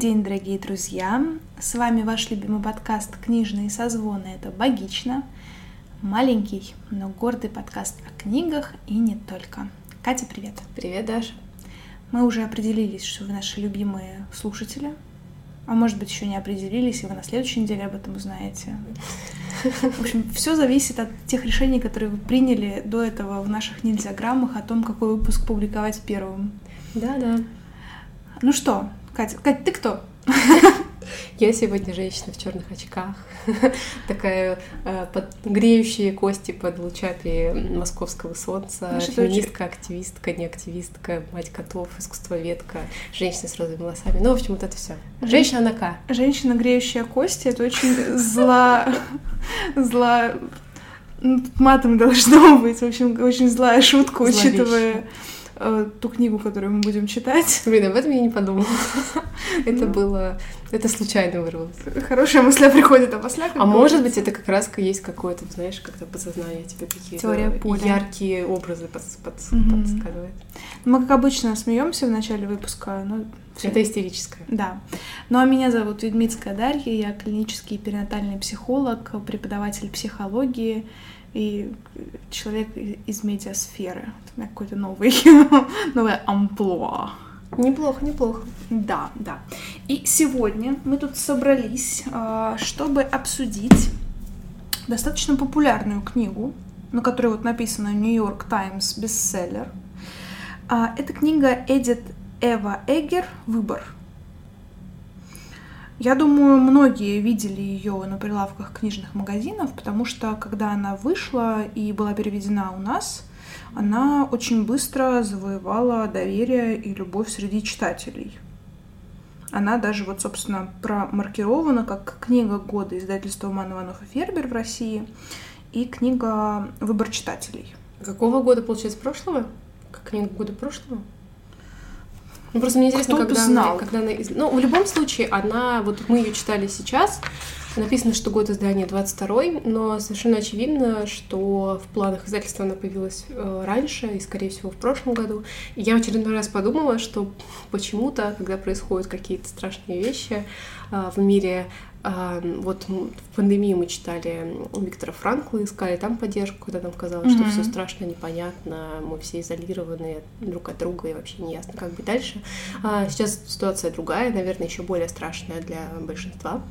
День, дорогие друзья! С вами ваш любимый подкаст «Книжные созвоны». Это «Богично». Маленький, но гордый подкаст о книгах и не только. Катя, привет! Привет, Даша! Мы уже определились, что вы наши любимые слушатели. А может быть, еще не определились, и вы на следующей неделе об этом узнаете. В общем, все зависит от тех решений, которые вы приняли до этого в наших нельзяграммах о том, какой выпуск публиковать первым. Да-да. Ну что, Катя, Катя, ты кто? Я сегодня женщина в черных очках, такая э, под греющие кости под лучами московского солнца, Наша феминистка, активистка, не активистка, мать котов, искусствоведка, женщина с розовыми волосами. Ну, в общем, вот это все. Женщина на К. Женщина, греющая кости, это очень зла... зла... ну, Матом должно быть. В общем, очень злая шутка, Зловещая. учитывая э, ту книгу, которую мы будем читать. Блин, об этом я не подумала. Это было... Это случайно вырвалось. Хорошая мысля приходит, а после А может быть, это как раз есть какое-то, знаешь, как-то подсознание тебе какие-то яркие образы подсказывает. Мы, как обычно, смеемся в начале выпуска, но всё- Это истерическое. Да. Ну а меня зовут Ведмицкая Дарья, я клинический перинатальный психолог, преподаватель психологии и человек из медиасферы. У меня какой-то новый, новое амплуа. Неплохо, неплохо. Да, да. И сегодня мы тут собрались, а, чтобы обсудить достаточно популярную книгу, на которой вот написано Нью-Йорк Таймс бестселлер. А, Это книга Эдит Эва Эггер «Выбор». Я думаю, многие видели ее на прилавках книжных магазинов, потому что когда она вышла и была переведена у нас, она очень быстро завоевала доверие и любовь среди читателей. Она даже вот, собственно, промаркирована как книга года издательства Ман Иванов и Фербер в России и книга «Выбор читателей». Какого года, получается, прошлого? Как книга года прошлого? Ну, просто мне интересно, Кто когда, знал? Она, когда она... Ну, в любом случае, она... Вот мы ее читали сейчас. Написано, что год издания 22 но совершенно очевидно, что в планах издательства она появилась э, раньше и, скорее всего, в прошлом году. И я в очередной раз подумала, что почему-то, когда происходят какие-то страшные вещи э, в мире, вот м, в пандемии мы читали Виктора Франкла, искали там поддержку, когда нам казалось, что Мгм. все страшно, непонятно, мы все изолированы друг от друга и вообще не ясно, как быть дальше. А сейчас ситуация другая, наверное, еще более страшная для большинства.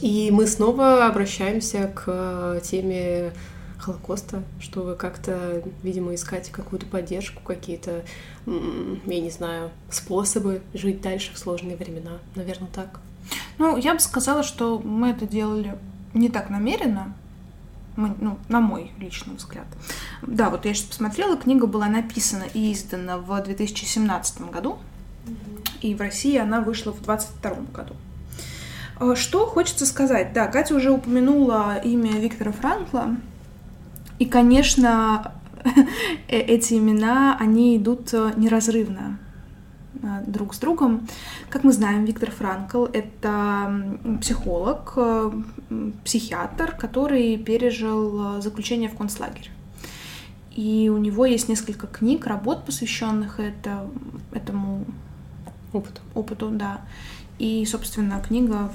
И мы снова обращаемся к теме Холокоста, чтобы как-то, видимо, искать какую-то поддержку, какие-то, я не знаю, способы жить дальше в сложные времена. Наверное, так. Ну, я бы сказала, что мы это делали не так намеренно, мы, ну, на мой личный взгляд. Да, вот я сейчас посмотрела, книга была написана и издана в 2017 году, и в России она вышла в 2022 году. А, Что хочется сказать? Да, Катя уже упомянула имя Виктора Франкла, и, конечно, э- эти имена, они идут э, неразрывно друг с другом. Как мы знаем, Виктор Франкл — это психолог, э, психиатр, который пережил э, заключение в концлагерь. И у него есть несколько книг, работ, посвященных это, этому Опыт. опыту, да. И, собственно, книга...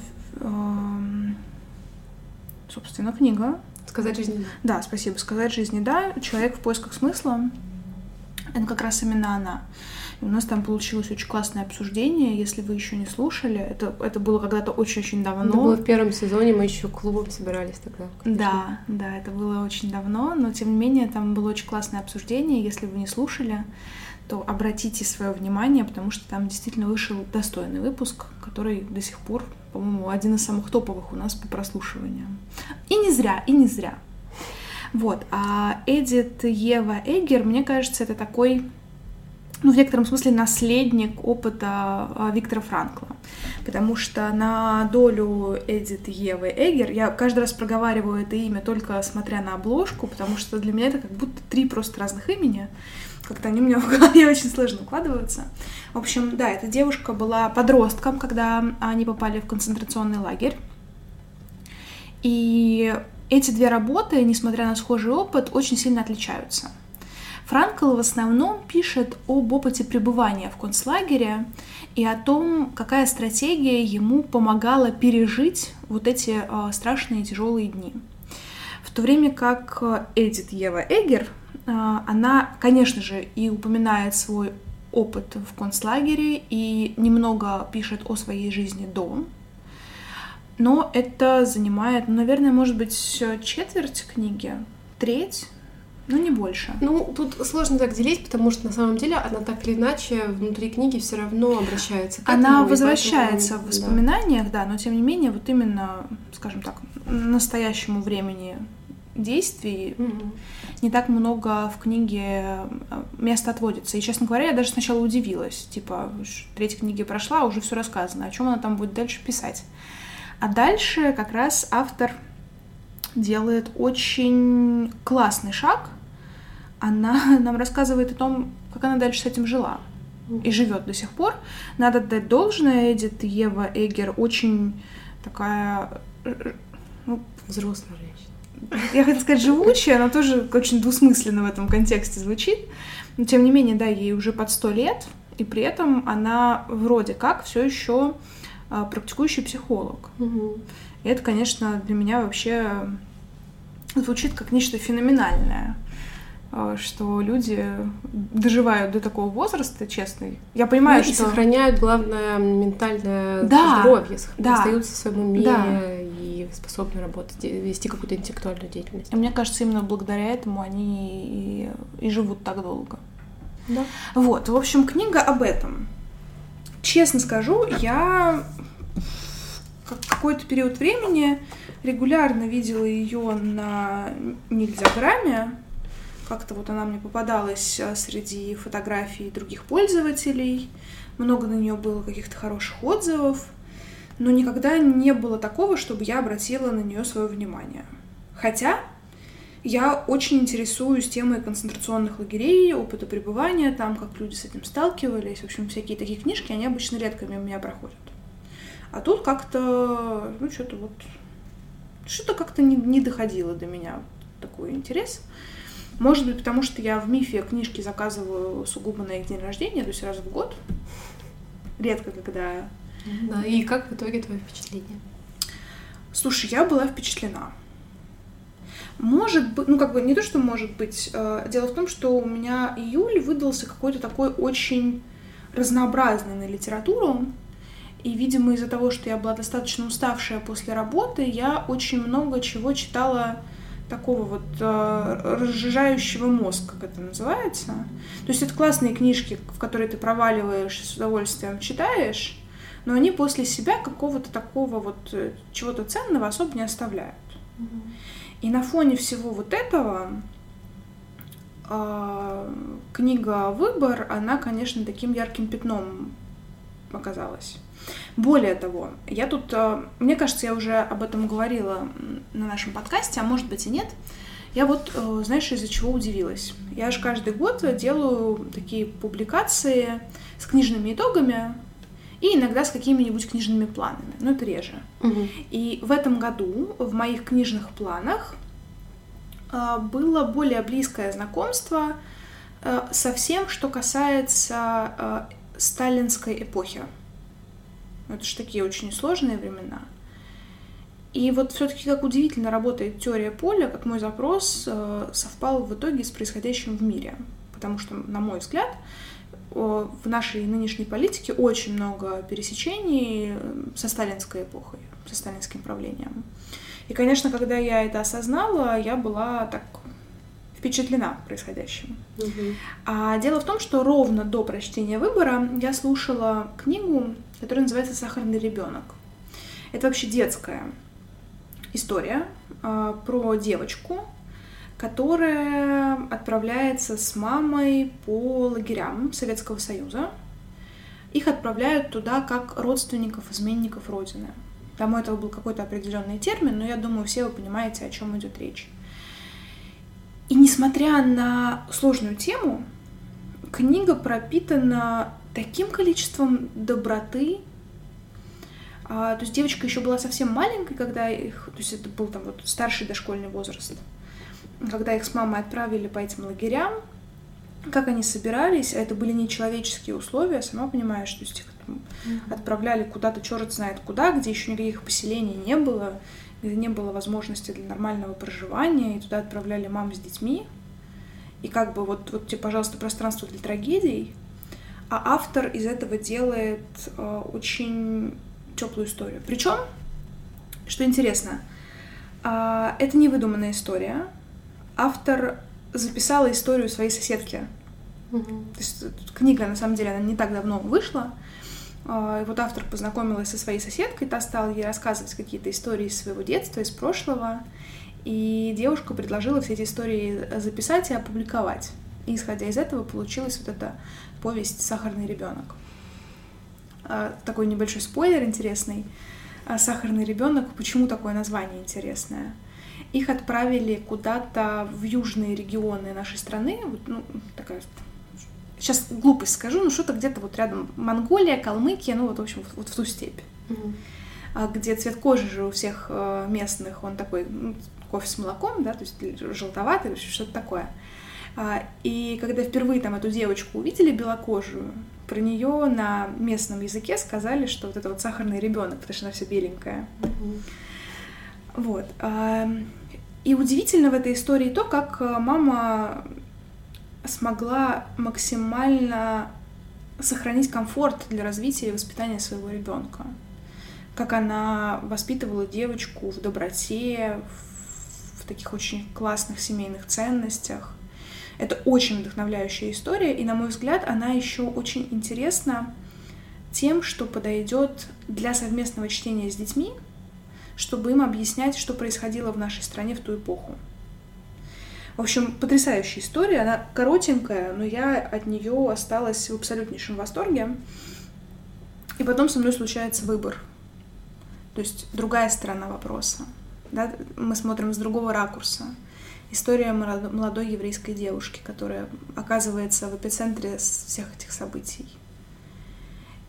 Собственно, книга Сказать жизни. да, спасибо. Сказать жизни да. Человек в поисках смысла. Это как раз именно она. И у нас там получилось очень классное обсуждение. Если вы еще не слушали, это, это было когда-то очень-очень давно. Это было в первом сезоне, мы еще клубом собирались тогда. конечно. Да, да, это было очень давно, но тем не менее там было очень классное обсуждение. Если вы не слушали, то обратите свое внимание, потому что там действительно вышел достойный выпуск, который до сих пор, по-моему, один из самых топовых у нас по прослушиваниям. И не зря, и не зря. Вот, а Эдит Ева Эггер, мне кажется, это такой, ну, в некотором смысле наследник опыта а, Виктора Франкла. Потому что на долю Эдит Евы Эггер, я каждый раз проговариваю это имя только смотря на обложку, потому что для меня это как будто три просто разных имени. Как-то они у меня в голове очень сложно укладываются. В общем, да, эта девушка была подростком, когда они попали в концентрационный лагерь. И эти две работы, несмотря на схожий опыт, очень сильно отличаются. Франкл в основном пишет об опыте пребывания в концлагере и о том, какая стратегия ему помогала пережить вот эти э, страшные тяжелые дни. В то время как Эдит Ева Эгер, э, она, конечно же, и упоминает свой опыт в концлагере и немного пишет о своей жизни до, но это занимает, ну, наверное, может быть, четверть книги, треть, ну, не больше. Ну, тут сложно так делить, потому что на самом деле она так или иначе внутри книги все равно обращается к Она этому, возвращается поэтому, в воспоминаниях, да. да, но тем не менее, вот именно, скажем так, настоящему времени действий угу. не так много в книге э, места отводится. И, честно говоря, я даже сначала удивилась. Типа, третья книга прошла, уже все рассказано. О чем она там будет дальше писать? А дальше как раз автор делает очень классный шаг. Она нам рассказывает о том, как она дальше с этим жила и живет до сих пор. Надо дать должное, Эдит Ева Эгер очень такая... Ну, Взрослая женщина. Я хотела сказать живучая, но тоже очень двусмысленно в этом контексте звучит. Но тем не менее, да, ей уже под сто лет, и при этом она вроде как все еще а, практикующий психолог. Угу. И это, конечно, для меня вообще звучит как нечто феноменальное что люди доживают до такого возраста, честно. Я понимаю, ну, что... И сохраняют, главное, ментальное да, здоровье, да, остаются в своем уме да. и способны работать, вести какую-то интеллектуальную деятельность. И мне кажется, именно благодаря этому они и, и живут так долго. Да. Вот, в общем, книга об этом. Честно скажу, я какой-то период времени регулярно видела ее на Нильзяграме. Как-то вот она мне попадалась а, среди фотографий других пользователей. Много на нее было каких-то хороших отзывов. Но никогда не было такого, чтобы я обратила на нее свое внимание. Хотя я очень интересуюсь темой концентрационных лагерей, опыта пребывания там, как люди с этим сталкивались. В общем, всякие такие книжки, они обычно редко мимо меня проходят. А тут как-то, ну, что-то вот, что-то как-то не, не доходило до меня такой интерес. Может быть, потому что я в мифе книжки заказываю сугубо на их день рождения, то есть раз в год. Редко, когда... Да, и как в итоге твое впечатление? Слушай, я была впечатлена. Может быть, ну как бы не то, что может быть. Э, дело в том, что у меня июль выдался какой-то такой очень разнообразный на литературу. И, видимо, из-за того, что я была достаточно уставшая после работы, я очень много чего читала такого вот э, разжижающего мозг, как это называется. То есть это классные книжки, в которые ты проваливаешь с удовольствием читаешь, но они после себя какого-то такого вот э, чего-то ценного особо не оставляют. Mm-hmm. И на фоне всего вот этого э, книга «Выбор», она, конечно, таким ярким пятном оказалась. Более того, я тут, э, мне кажется, я уже об этом говорила на нашем подкасте, а может быть и нет. Я вот, э, знаешь, из-за чего удивилась. Я же каждый год делаю такие публикации с книжными итогами и иногда с какими-нибудь книжными планами, но это реже. Угу. И в этом году в моих книжных планах э, было более близкое знакомство со всем, что касается сталинской эпохи. Это же такие очень сложные времена. И вот все-таки как удивительно работает теория поля, как мой запрос э, совпал в итоге с происходящим в мире. Потому что, на мой взгляд, в нашей нынешней политике очень много пересечений э, со сталинской эпохой, со сталинским правлением. И, конечно, когда я это осознала, я была так впечатлена происходящим. Угу. А дело в том, что ровно до прочтения выбора я слушала книгу, которая называется Сахарный ребенок. Это вообще детская история э, про девочку, которая отправляется с мамой по лагерям Советского Союза. Их отправляют туда как родственников, изменников Родины. Там у этого был какой-то определенный термин, но я думаю, все вы понимаете, о чем идет речь. И несмотря на сложную тему, книга пропитана таким количеством доброты. А, то есть девочка еще была совсем маленькой, когда их, то есть это был там вот старший дошкольный возраст, когда их с мамой отправили по этим лагерям. как они собирались, а это были нечеловеческие условия, сама понимаешь, то есть их mm-hmm. отправляли куда-то черт знает куда, где еще никаких поселений не было, где не было возможности для нормального проживания, и туда отправляли мам с детьми. И как бы вот, вот тебе, пожалуйста, пространство для трагедий, а автор из этого делает э, очень теплую историю. Причем, что интересно, э, это не выдуманная история. Автор записала историю своей соседки. Угу. То есть книга, на самом деле, она не так давно вышла. А, и вот автор познакомилась со своей соседкой, та стала ей рассказывать какие-то истории из своего детства, из прошлого. И девушка предложила все эти истории записать и опубликовать. И исходя из этого получилась вот эта повесть «Сахарный ребенок». А, такой небольшой спойлер интересный. А, «Сахарный ребенок» почему такое название интересное? Их отправили куда-то в южные регионы нашей страны, вот, ну, такая сейчас глупость скажу, но что-то где-то вот рядом Монголия, Калмыкия, ну вот, в общем, вот в ту степь. Mm-hmm. Где цвет кожи же у всех э, местных, он такой, ну, кофе с молоком, да, то есть желтоватый, что-то такое. А, и когда впервые там эту девочку увидели белокожую, про нее на местном языке сказали, что вот это вот сахарный ребенок, потому что она вся беленькая. Mm-hmm. Вот. И удивительно в этой истории то, как э, мама смогла максимально сохранить комфорт для развития и воспитания своего ребенка. Как она воспитывала девочку в доброте, в, таких очень классных семейных ценностях. Это очень вдохновляющая история, и, на мой взгляд, она еще очень интересна тем, что подойдет для совместного чтения с детьми, чтобы им объяснять, что происходило в нашей стране в ту эпоху. В общем, потрясающая история. Она коротенькая, но я от нее осталась в абсолютнейшем восторге. И потом со мной случается выбор. То есть другая сторона вопроса. Да? Мы смотрим с другого ракурса. История молодой еврейской девушки, которая оказывается в эпицентре всех этих событий.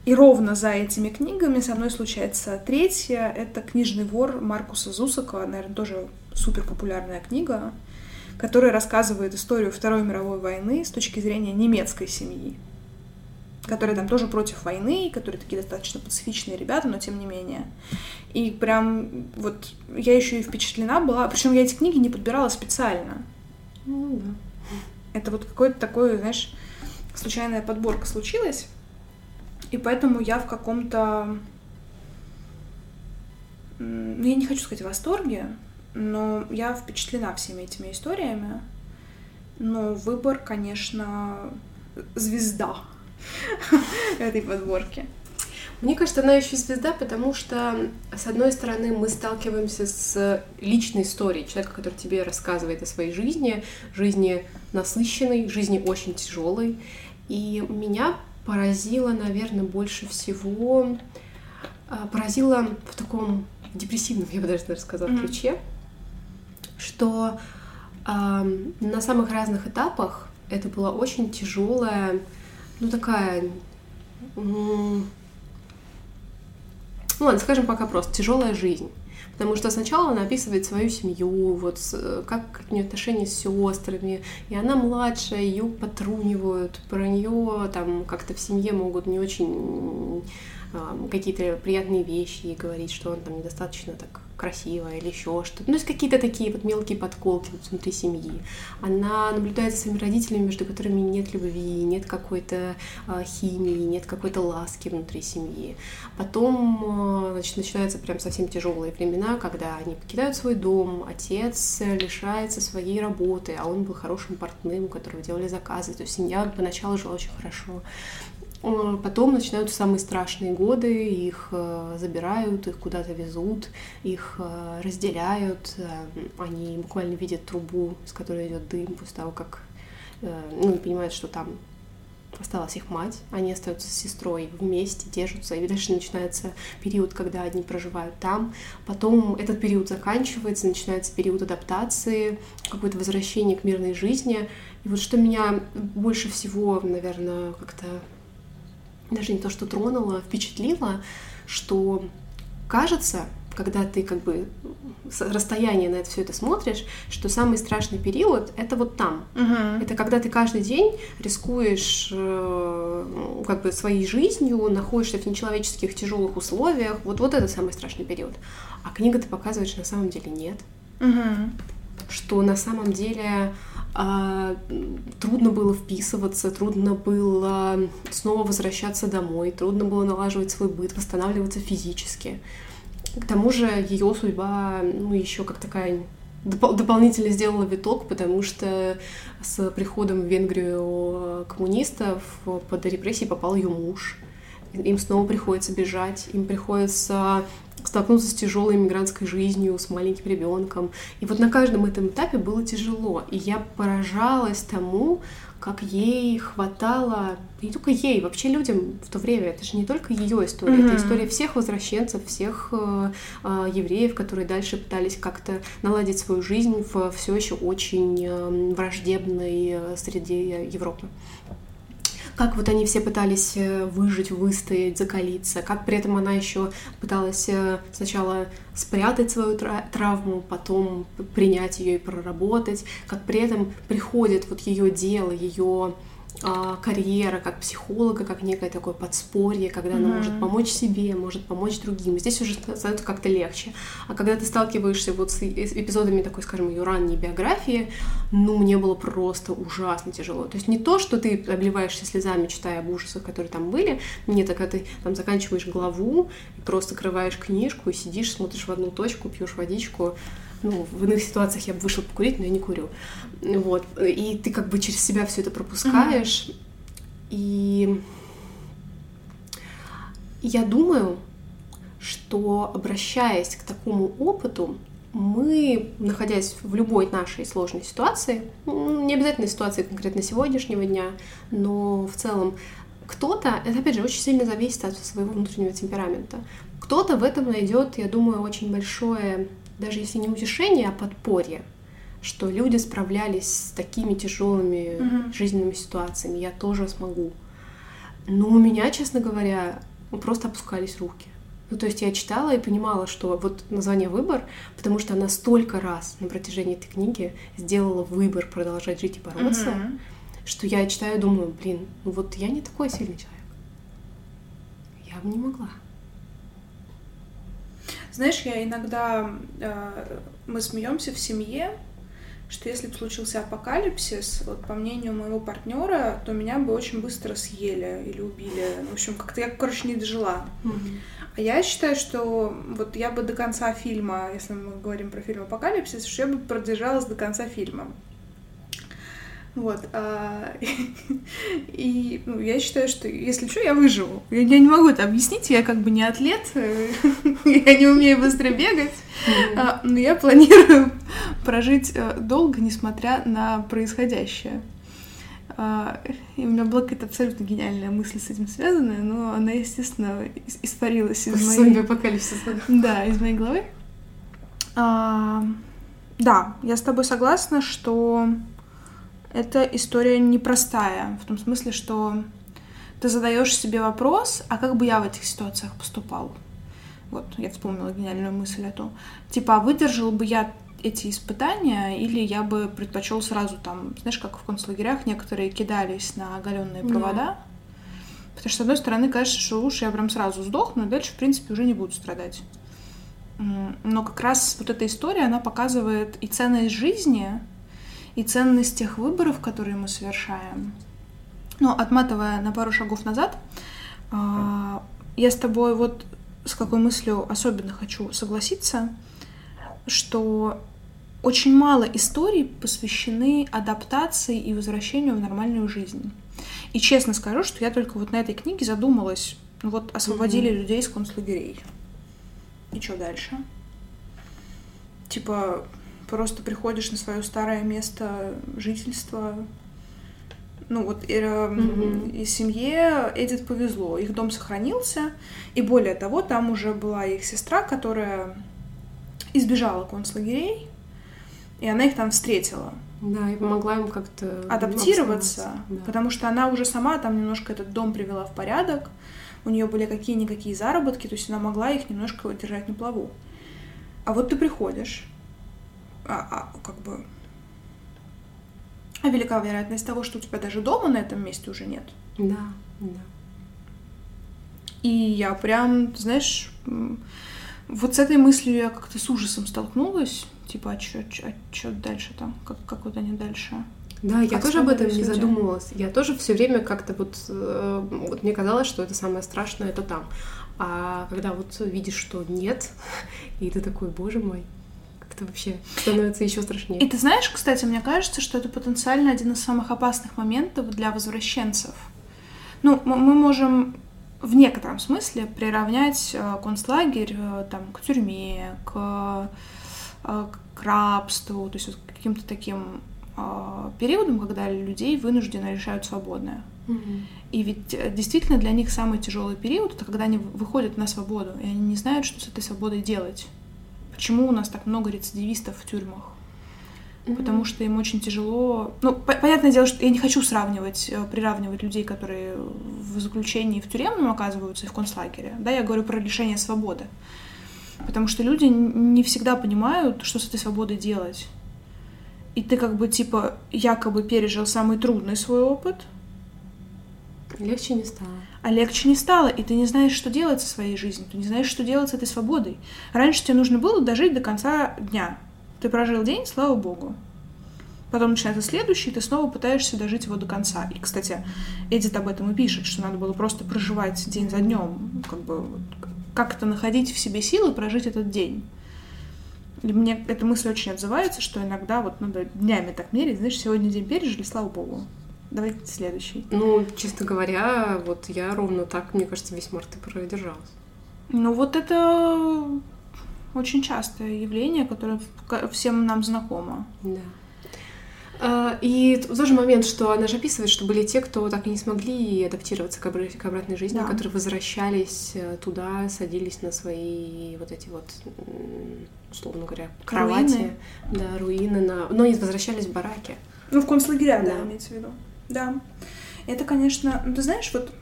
И ровно за этими книгами со мной случается третья. Это «Книжный вор» Маркуса Зусака, наверное, тоже супер популярная книга который рассказывает историю Второй мировой войны с точки зрения немецкой семьи, которые там тоже против войны, которые такие достаточно пацифичные ребята, но тем не менее. И прям вот я еще и впечатлена была, причем я эти книги не подбирала специально. Ну да. Это вот какой-то такой, знаешь, случайная подборка случилась, и поэтому я в каком-то ну, я не хочу сказать в восторге, но я впечатлена всеми этими историями. Но выбор, конечно, звезда этой подборки. Мне кажется, она еще звезда, потому что, с одной стороны, мы сталкиваемся с личной историей человека, который тебе рассказывает о своей жизни, жизни насыщенной, жизни очень тяжелой. И меня поразило, наверное, больше всего, а, поразило в таком депрессивном, я бы даже сказала, mm-hmm. ключе, что э, на самых разных этапах это была очень тяжелая, ну такая, ну ладно, скажем пока просто, тяжелая жизнь. Потому что сначала она описывает свою семью, вот как у нее отношения с сестрами, и она младшая, ее потрунивают, про нее там как-то в семье могут не очень какие-то приятные вещи и говорить, что он там недостаточно так красиво или еще что-то. Ну, есть какие-то такие вот мелкие подколки вот внутри семьи. Она наблюдает за своими родителями, между которыми нет любви, нет какой-то э, химии, нет какой-то ласки внутри семьи. Потом, э, значит, начинаются прям совсем тяжелые времена, когда они покидают свой дом, отец лишается своей работы, а он был хорошим портным, у которого делали заказы. То есть семья поначалу жила очень хорошо. Э, потом начинаются самые страшные годы, их э, забирают, их куда-то везут, их э, разделяют, они буквально видят трубу, с которой идет дым после того, как ну, понимают, что там осталась их мать, они остаются с сестрой вместе, держатся, и дальше начинается период, когда они проживают там, потом этот период заканчивается, начинается период адаптации, какое-то возвращение к мирной жизни, и вот что меня больше всего, наверное, как-то даже не то, что тронуло, впечатлило, что кажется, когда ты как бы с расстояния на это все это смотришь, что самый страшный период это вот там. Мгм. Это когда ты каждый день рискуешь э, ну, как бы своей жизнью, находишься в нечеловеческих тяжелых условиях. Вот, вот это самый страшный период. А книга ты показываешь на самом деле нет. Мгм. Что на самом деле а, трудно было вписываться, трудно было снова возвращаться домой, трудно было налаживать свой быт, восстанавливаться физически. К тому же ее судьба, ну, еще как такая допол- дополнительно сделала виток, потому что с приходом в Венгрию коммунистов под репрессии попал ее муж. Им снова приходится бежать, им приходится столкнуться с тяжелой иммигрантской жизнью, с маленьким ребенком. И вот на каждом этом этапе было тяжело. И я поражалась тому, как ей хватало, не только ей, вообще людям в то время, это же не только ее история, Мгм. это история всех возвращенцев, всех э, э, евреев, которые дальше пытались как-то наладить свою жизнь в все еще очень э, враждебной э, среде Европы. Как вот они все пытались э, выжить, выстоять, закалиться, как при этом она еще пыталась э, сначала спрятать свою тра- травму, потом принять ее и проработать, как при этом приходит вот ее дело, ее карьера как психолога, как некое такое подспорье, когда она Мгм. может помочь себе, может помочь другим. Здесь уже становится как-то легче. А когда ты сталкиваешься вот с эпизодами такой, скажем, ее ранней биографии, ну, мне было просто ужасно тяжело. То есть не то, что ты обливаешься слезами, читая об ужасах, которые там были, нет, а когда ты там заканчиваешь главу, просто крываешь книжку и сидишь, смотришь в одну точку, пьешь водичку, ну, в иных ситуациях я бы вышла покурить, но я не курю. Вот. И ты как бы через себя все это пропускаешь. И я думаю, что обращаясь к такому опыту, мы, находясь в любой нашей сложной ситуации, м, не обязательно ситуации конкретно сегодняшнего дня, но в целом кто-то, это опять же очень сильно зависит от своего внутреннего темперамента, кто-то в этом найдет, я думаю, очень большое, даже если не утешение, а подспорье, что люди справлялись с такими тяжелыми Мгм. жизненными ситуациями, я тоже смогу. Но у меня, честно говоря, просто опускались руки. Ну, то есть я читала и понимала, что вот название «Выбор», потому что она столько раз на протяжении этой книги сделала выбор продолжать жить и бороться, Мгм. что я читаю и думаю, блин, ну вот я не такой сильный человек. Я бы не могла. Знаешь, я иногда э, мы смеемся в семье, что если бы случился апокалипсис, вот по мнению моего партнера, то меня бы очень быстро съели или убили. В общем, как-то я, короче, не дожила. А я считаю, что вот я бы до конца фильма, если мы говорим про фильм «Апокалипсис», что я бы продержалась до конца фильма. Вот. а, И ну, я считаю, что если что, я выживу. Я, я не могу это объяснить, я как бы не атлет, э, я не умею быстро бегать, а, но я планирую прожить э, долго, несмотря на происходящее. А, И у меня была какая-то абсолютно гениальная мысль с этим связанная, но она, естественно, ис- испарилась из моей... Да, из моей головы. А, да, я с тобой согласна, что эта история непростая, в том смысле, что ты задаешь себе вопрос, а как бы я в этих ситуациях поступал? Вот, я вспомнила гениальную мысль эту. Типа, а выдержал бы я эти испытания, или я бы предпочел сразу там, знаешь, как в концлагерях некоторые кидались на оголенные Да. провода. Потому что, с одной стороны, кажется, что лучше я прям сразу сдохну, и дальше, в принципе, уже не буду страдать. Но как раз вот эта история, она показывает и ценность жизни, и ценность тех выборов, которые мы совершаем. Но отматывая на пару шагов назад, а, я с тобой вот с какой мыслью особенно хочу согласиться, что очень мало историй посвящены адаптации и возвращению в нормальную жизнь. И честно скажу, что я только вот на этой книге задумалась, ну вот освободили людей из концлагерей. И что дальше? Типа, просто приходишь на свое старое место жительства. Ну вот э, Мгм. и семье Эдит повезло, их дом сохранился, и более того, там уже была их сестра, которая избежала концлагерей, и она их там встретила Да, и помогла им как-то адаптироваться, да. потому что она уже сама там немножко этот дом привела в порядок, у нее были какие-никакие заработки, то есть она могла их немножко держать на плаву. А вот ты приходишь, а, а, как бы... А велика вероятность того, что у тебя даже дома на этом месте уже нет. Да, да. И я прям, знаешь, вот с этой мыслью я как-то с ужасом столкнулась. Типа, а что а чё дальше там? Как, как вот они дальше? Да, я тоже об этом не задумывалась. Я тоже все время как-то вот, э, вот мне казалось, что это самое страшное, это там. А когда вот видишь, что нет, и ты такой, боже мой, как-то вообще становится еще страшнее. И ты знаешь, кстати, мне кажется, что это потенциально один из самых опасных моментов для возвращенцев. Ну, мы можем в некотором смысле приравнять э, концлагерь э, там, к тюрьме, к, к рабству, то есть вот к каким-то таким периодом, когда людей вынужденно решают свободное. И ведь э, действительно для них самый тяжелый период это когда они выходят на свободу, и они не знают, что с этой свободой делать. Почему у нас так много рецидивистов в тюрьмах? Mm-hmm. Потому что им очень тяжело. Ну, по- понятное дело, что я не хочу сравнивать, э, приравнивать людей, которые в заключении в тюремном оказываются и в концлагере. Да, я говорю про лишение свободы. Потому что люди не всегда понимают, что с этой свободой делать и ты как бы типа якобы пережил самый трудный свой опыт. Легче не стало. А легче не стало, и ты не знаешь, что делать со своей жизнью, ты не знаешь, что делать с этой свободой. Раньше тебе нужно было дожить до конца дня. Ты прожил день, слава богу. Потом начинается следующий, и ты снова пытаешься дожить его до конца. И, кстати, Эдит об этом и пишет, что надо было просто проживать день за днем, как бы как-то находить в себе силы прожить этот день. И мне эта мысль очень отзывается, что иногда вот надо днями так мерить, знаешь, сегодня день пережили, слава богу. Давайте следующий. Ну, честно говоря, вот я ровно так, мне кажется, весь март и продержалась. Ну, вот это очень частое явление, которое всем нам знакомо. Да. А, и тоже момент, что она же описывает, что были те, кто так и не смогли адаптироваться к обратной жизни, да. которые возвращались э, туда, садились на свои вот эти вот, условно говоря, кровати, руины. да, руины, на... но не возвращались в бараки. Ну, в концлагеря, да, да имеется в виду. Да. Это, конечно, ну ты знаешь, вот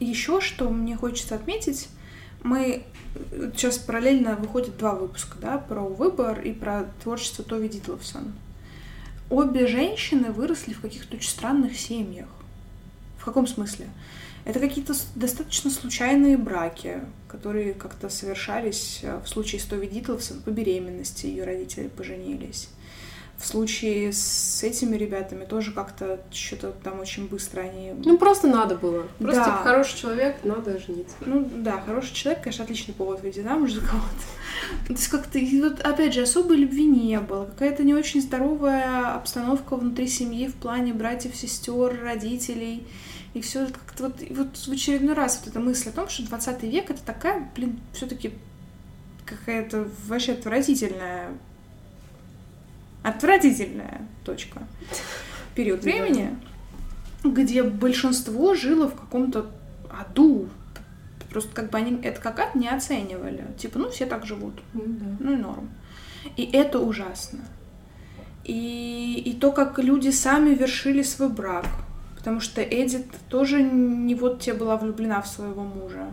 еще что мне хочется отметить, мы сейчас параллельно выходит два выпуска, да, про выбор и про творчество Тови Дитловсон обе женщины выросли в каких-то очень странных семьях. В каком смысле? Это какие-то достаточно случайные браки, которые как-то совершались э, в случае с Тови Дитловсон по беременности, ее родители поженились. В случае с этими ребятами тоже как-то что-то там очень быстро они... Ну, просто надо было. Просто да. типа, хороший человек, надо жениться. Ну, да, хороший человек, конечно, отличный повод выйти замуж за кого-то. То есть как-то, вот опять же, особой любви не было. Какая-то не очень здоровая обстановка внутри семьи в плане братьев, сестер, родителей. И все как-то вот, вот в очередной раз вот эта мысль о том, что 20 век это такая, блин, все-таки какая-то вообще отвратительная отвратительная точка. Период времени, где большинство жило в каком-то аду. Просто как бы они это как ад не оценивали. Типа, ну, все так живут. Ну, да. ну и норм. И это ужасно. И, и то, как люди сами вершили свой брак. Потому что Эдит тоже не вот те была влюблена в своего мужа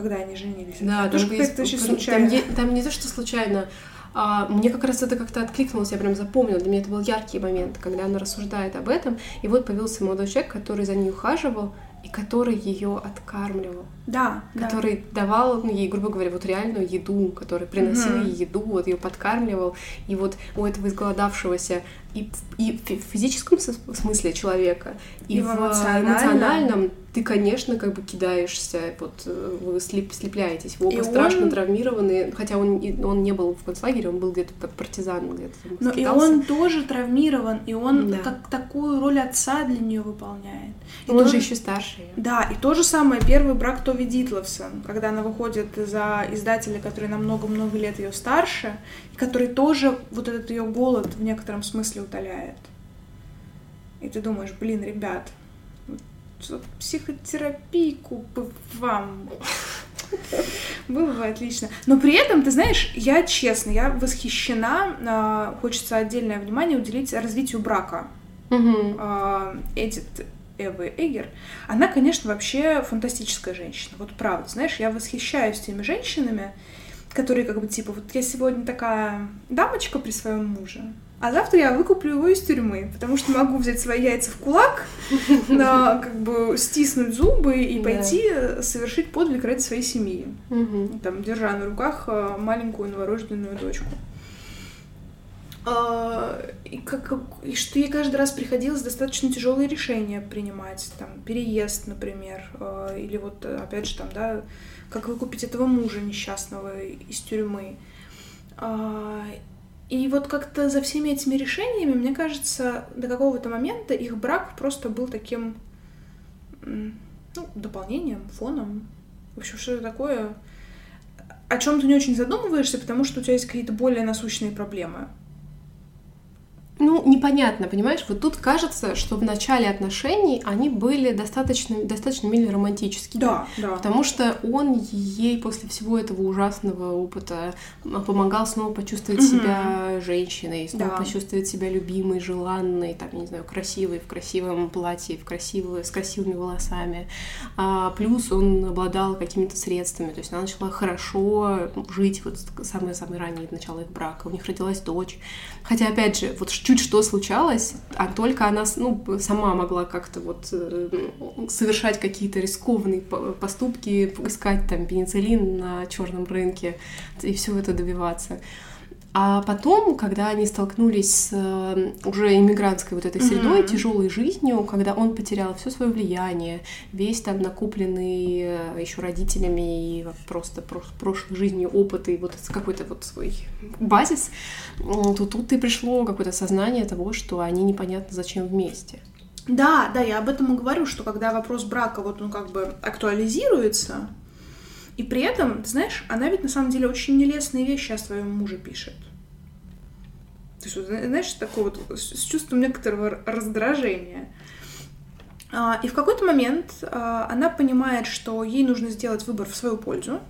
когда они женились. Да, тоже очень случайно. Там, там не то, что случайно, мне как раз это как-то откликнулось, я прям запомнила. Для меня это был яркий момент, когда она рассуждает об этом. И вот появился молодой человек, который за ней ухаживал, и который ее откармливал. Да. Который да. давал ей, грубо говоря, вот реальную еду, который приносил mm-hmm. ей еду, вот ее подкармливал. И вот у этого изголодавшегося и, и в физическом смысле человека, и, и в эмоциональном. эмоциональном ты, конечно, как бы кидаешься, вот э, вы слеп, слепляетесь. Вы оба и страшно он... травмированы, хотя он, он не был в концлагере, он был где-то как партизан, где-то Но и он тоже травмирован, и он да. как такую роль отца для нее выполняет. И он тоже... же еще старше. Да, и то же самое первый брак Тови Дитловсон, когда она выходит за издателя, который на много-много лет ее старше, и который тоже вот этот ее голод в некотором смысле утоляет. И ты думаешь, блин, ребят, психотерапийку бы вам. Было бы отлично. Но при этом, ты знаешь, я честно, я восхищена, а, хочется отдельное внимание уделить развитию брака. Эдит Эвы Эгер, она, конечно, вообще фантастическая женщина. Вот правда, знаешь, я восхищаюсь теми женщинами, которые как бы типа, вот я сегодня такая дамочка при своем муже, а завтра я выкуплю его из тюрьмы, потому что могу взять свои яйца в кулак, на, как бы стиснуть зубы и пойти э, совершить подвиг ради своей семьи, там, держа на руках э, маленькую новорожденную дочку. А, и, как, и что ей каждый раз приходилось достаточно тяжелые решения принимать, там, переезд, например, а, или вот, опять же, там, да, как выкупить этого мужа несчастного из тюрьмы. А, и вот как-то за всеми этими решениями, мне кажется, до какого-то момента их брак просто был таким ну, дополнением, фоном. В общем, что это такое, о чем ты не очень задумываешься, потому что у тебя есть какие-то более насущные проблемы. Ну, непонятно, понимаешь? Вот тут кажется, что в начале отношений они были достаточно, достаточно мило романтическими. Да, да. Потому что он ей после всего этого ужасного опыта помогал снова почувствовать угу. себя женщиной, снова да. почувствовать себя любимой, желанной, там, не знаю, красивой, в красивом платье, в красивой, с красивыми волосами. А, плюс он обладал какими-то средствами, то есть она начала хорошо жить вот самые-самые ранние начала их брака. У них родилась дочь. Хотя, опять же, вот чуть что случалось, а только она ну, сама могла как-то вот э, совершать какие-то рискованные поступки, искать там пенициллин на черном рынке и все это добиваться. А потом, когда они столкнулись с э, уже иммигрантской вот этой средой, mm-hmm. тяжелой жизнью, когда он потерял все свое влияние, весь там накупленный э, еще родителями и просто прошлой жизнью опыт и вот какой-то вот свой базис, то тут и пришло какое-то сознание того, что они непонятно зачем вместе. Да, да, я об этом и говорю, что когда вопрос брака вот он как бы актуализируется, и при этом, ты знаешь, она ведь на самом деле очень нелестные вещи о своем муже пишет. То есть, знаешь, такое вот с чувством некоторого раздражения. А, и в какой-то момент а, она понимает, что ей нужно сделать выбор в свою пользу,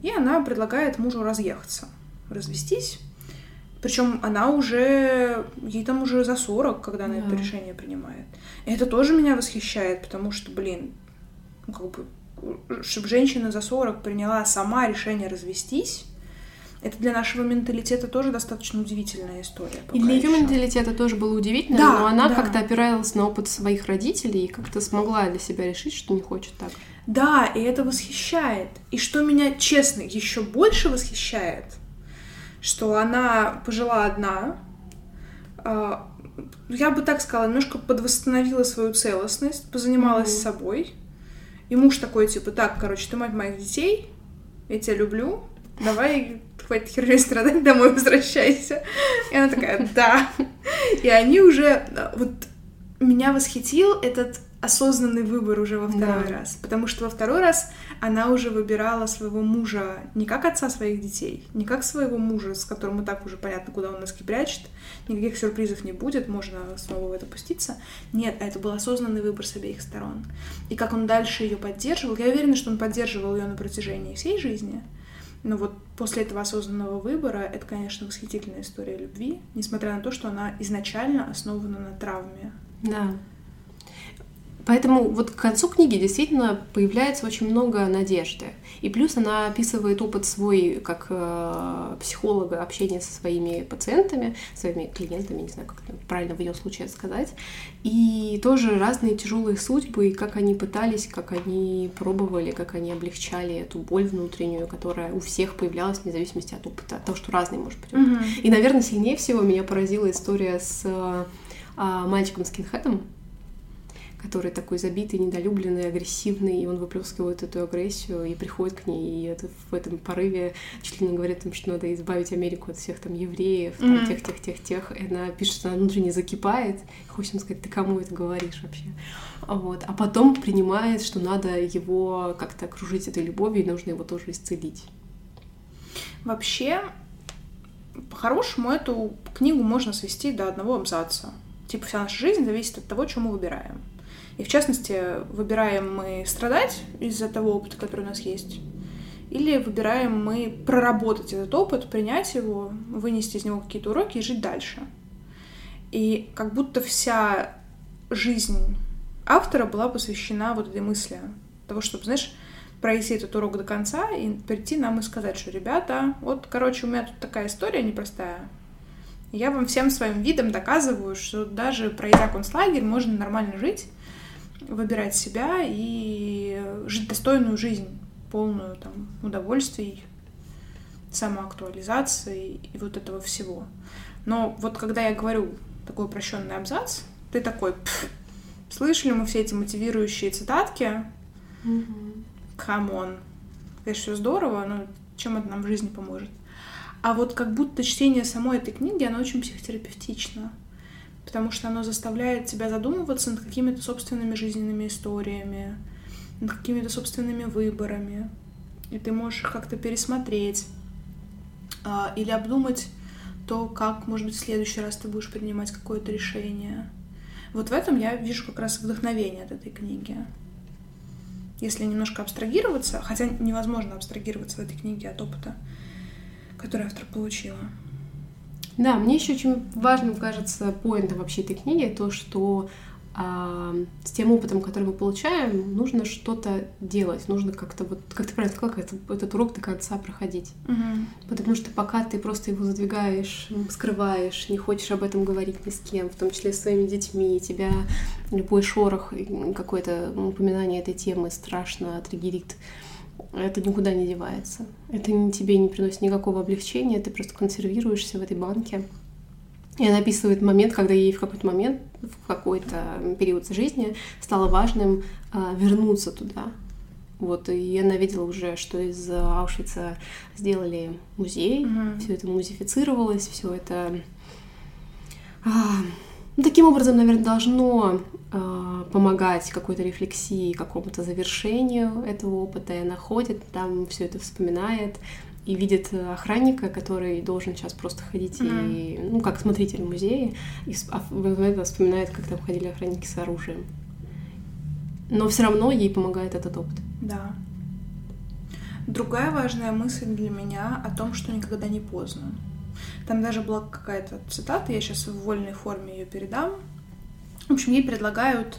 и она предлагает мужу разъехаться, развестись. Причем она уже, ей там уже за 40, когда она yeah. это решение принимает. И это тоже меня восхищает, потому что, блин, ну, как бы чтобы женщина за 40 приняла сама решение развестись, это для нашего менталитета тоже достаточно удивительная история. И для ее менталитета тоже было удивительно, да, но она да. как-то опиралась на опыт своих родителей и как-то смогла для себя решить, что не хочет так. Да, и это восхищает. И что меня, честно, еще больше восхищает, что она пожила одна, а, я бы так сказала, немножко подвосстановила свою целостность, позанималась mm-hmm. собой, и муж такой, типа, так, короче, ты мать моих детей, я тебя люблю, давай, хватит херней страдать, домой возвращайся. И она такая, да. И они уже, вот меня восхитил этот осознанный выбор уже во второй да. раз. Потому что во второй раз она уже выбирала своего мужа не как отца своих детей, не как своего мужа, с которым и так уже понятно, куда он носки прячет, никаких сюрпризов не будет, можно снова в это пуститься. Нет, а это был осознанный выбор с обеих сторон. И как он дальше ее поддерживал, я уверена, что он поддерживал ее на протяжении всей жизни. Но вот после этого осознанного выбора это, конечно, восхитительная история любви, несмотря на то, что она изначально основана на травме. Да. Поэтому вот к концу книги действительно появляется очень много надежды. И плюс она описывает опыт свой как э, психолога общения со своими пациентами, своими клиентами, не знаю, как это правильно в ее случае сказать. И тоже разные тяжелые судьбы, и как они пытались, как они пробовали, как они облегчали эту боль внутреннюю, которая у всех появлялась вне зависимости от опыта, от того, что разный может быть опыт. Mm-hmm. И, наверное, сильнее всего меня поразила история с э, мальчиком скинхедом, который такой забитый, недолюбленный, агрессивный, и он выплескивает эту агрессию и приходит к ней, и это в этом порыве чуть ли не говорит, там, что надо избавить Америку от всех там евреев, там, mm-hmm. тех, тех, тех, тех. И она пишет, что она внутренне закипает. Хочется сказать, ты кому это говоришь вообще? Вот. А потом принимает, что надо его как-то окружить этой любовью, и нужно его тоже исцелить. Вообще, по-хорошему, эту книгу можно свести до одного абзаца. Типа вся наша жизнь зависит от того, что мы выбираем. И в частности, выбираем мы страдать из-за того опыта, который у нас есть, или выбираем мы проработать этот опыт, принять его, вынести из него какие-то уроки и жить дальше. И как будто вся жизнь автора была посвящена вот этой мысли того, чтобы, знаешь, пройти этот урок до конца и прийти нам и сказать, что, ребята, вот, короче, у меня тут такая история непростая. Я вам всем своим видом доказываю, что даже пройдя концлагерь, можно нормально жить, выбирать себя и жить достойную жизнь, полную там удовольствий, самоактуализации и вот этого всего. Но вот когда я говорю такой упрощенный абзац, ты такой, слышали мы все эти мотивирующие цитатки? Come on. Mm-hmm. Конечно, все здорово, но чем это нам в жизни поможет? А вот как будто чтение самой этой книги, оно очень психотерапевтично. Потому что оно заставляет тебя задумываться над какими-то собственными жизненными историями, над какими-то собственными выборами. И ты можешь их как-то пересмотреть а, или обдумать то, как, может быть, в следующий раз ты будешь принимать какое-то решение. Вот в этом я вижу как раз вдохновение от этой книги. Если немножко абстрагироваться, хотя невозможно абстрагироваться в этой книге от опыта, который автор получила. Да, мне еще очень важным кажется поинтом вообще этой книги то, что а, с тем опытом, который мы получаем, нужно что-то делать, нужно как-то вот, как ты правильно сказала, как это, этот урок до конца проходить. Угу. Потому что пока ты просто его задвигаешь, скрываешь, не хочешь об этом говорить ни с кем, в том числе с своими детьми, тебя любой шорох, какое-то упоминание этой темы страшно триггерит, это никуда не девается. Это тебе не приносит никакого облегчения, ты просто консервируешься в этой банке. И она описывает момент, когда ей в какой-то момент, в какой-то период жизни стало важным а, вернуться туда. Вот, и она видела уже, что из Аушвица сделали музей, mm-hmm. все это музифицировалось, все это а, ну, таким образом, наверное, должно э, помогать какой-то рефлексии, какому-то завершению этого опыта. И она ходит, там все это вспоминает, и видит охранника, который должен сейчас просто ходить mm-hmm. и, ну, как смотритель музея, и а, вспоминает, как там ходили охранники с оружием. Но все равно ей помогает этот опыт. Да. Другая важная мысль для меня о том, что никогда не поздно. Там даже была какая-то цитата, я сейчас в вольной форме ее передам. В общем, ей предлагают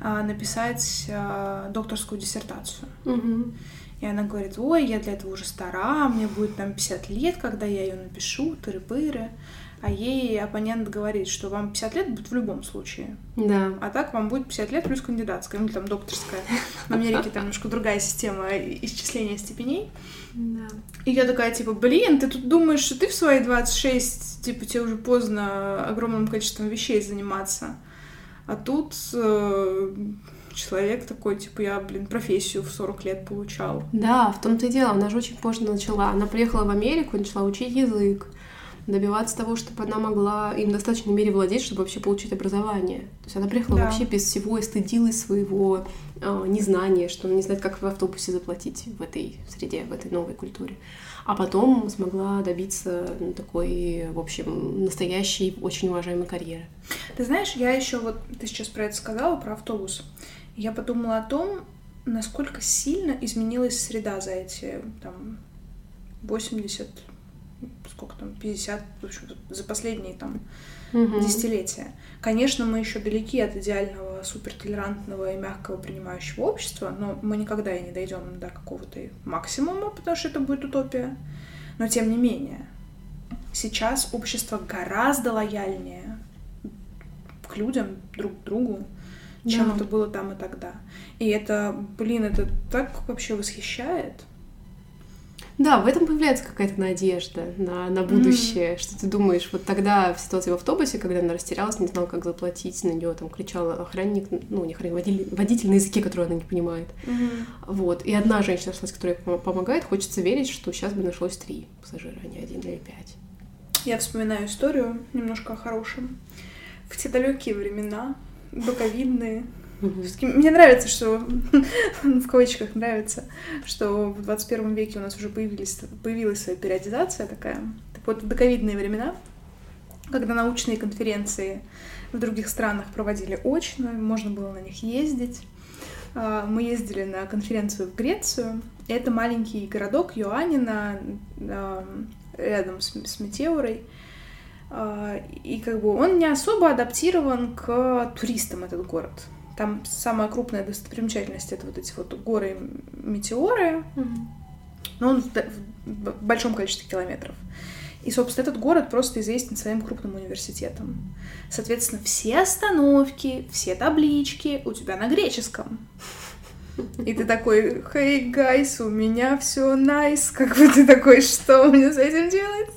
а, написать а, докторскую диссертацию. Mm-hmm. И она говорит, ой, я для этого уже стара, мне будет там 50 лет, когда я ее напишу, тыры-пыры. А ей оппонент говорит, что вам 50 лет будет в любом случае. Да. А так вам будет 50 лет плюс кандидатская, ну там докторская. В Америке там немножко другая система исчисления степеней. Да. И я такая, типа, блин, ты тут думаешь, что ты в свои 26, типа, тебе уже поздно огромным количеством вещей заниматься. А тут э, человек такой, типа, я, блин, профессию в 40 лет получал. Да, в том-то и дело, она же очень поздно начала. Она приехала в Америку, начала учить язык, добиваться того, чтобы она могла им в достаточной мере владеть, чтобы вообще получить образование. То есть она приехала да. вообще без всего и стыдилась своего э, незнания, что она не знает, как в автобусе заплатить в этой среде, в этой новой культуре. А потом смогла добиться ну, такой, в общем, настоящей, очень уважаемой карьеры. Ты знаешь, я еще вот, ты сейчас про это сказала, про автобус. Я подумала о том, насколько сильно изменилась среда за эти там 80 сколько там, 50, в общем, за последние там угу. десятилетия. Конечно, мы еще далеки от идеального, супертолерантного и мягкого принимающего общества, но мы никогда и не дойдем до какого-то максимума, потому что это будет утопия. Но тем не менее, сейчас общество гораздо лояльнее к людям, друг к другу, чем да. это было там и тогда. И это, блин, это так вообще восхищает. Да, в этом появляется какая-то надежда на, на будущее, mm-hmm. что ты думаешь, вот тогда в ситуации в автобусе, когда она растерялась, не знала, как заплатить, на нее там кричал охранник, ну, не охранник, водитель, водитель на языке, который она не понимает. Mm-hmm. Вот, и одна женщина нашлась, которая помогает, хочется верить, что сейчас бы нашлось три пассажира, а не один или пять. Я вспоминаю историю немножко о хорошем. В те далекие времена, боковидные, мне нравится, что в кавычках нравится, что в 21 веке у нас уже появились, появилась своя периодизация такая. Так вот, в доковидные времена, когда научные конференции в других странах проводили очно, можно было на них ездить. А, мы ездили на конференцию в Грецию. Это маленький городок Йоаннина рядом с Метеорой. А, и как бы он не особо адаптирован к туристам, этот город Там самая крупная достопримечательность это вот эти вот горы метеоры. Но он в, в большом количестве километров. И, собственно, этот город просто известен своим крупным университетом. Соответственно, все остановки, все таблички у тебя на греческом. И ты такой, hey, guys, у меня все nice. Nice. Как бы ты такой, что мне с этим делать?